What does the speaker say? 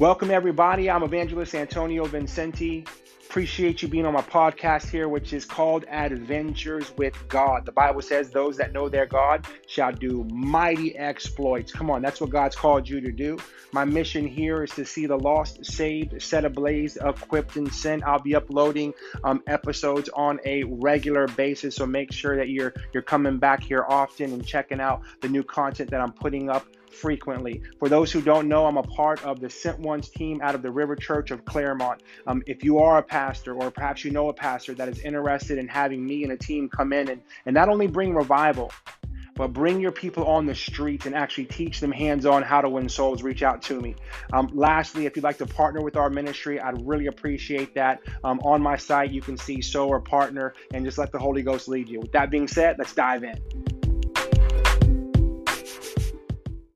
Welcome, everybody. I'm Evangelist Antonio Vincenti. Appreciate you being on my podcast here, which is called Adventures with God. The Bible says, Those that know their God shall do mighty exploits. Come on, that's what God's called you to do. My mission here is to see the lost saved, set ablaze, equipped, and sent. I'll be uploading um, episodes on a regular basis, so make sure that you're you're coming back here often and checking out the new content that I'm putting up frequently. For those who don't know, I'm a part of the Sent Ones team out of the River Church of Claremont. Um, if you are a pastor, or perhaps you know a pastor that is interested in having me and a team come in and, and not only bring revival, but bring your people on the streets and actually teach them hands on how to win souls. Reach out to me. Um, lastly, if you'd like to partner with our ministry, I'd really appreciate that. Um, on my site, you can see sow or partner and just let the Holy Ghost lead you. With that being said, let's dive in.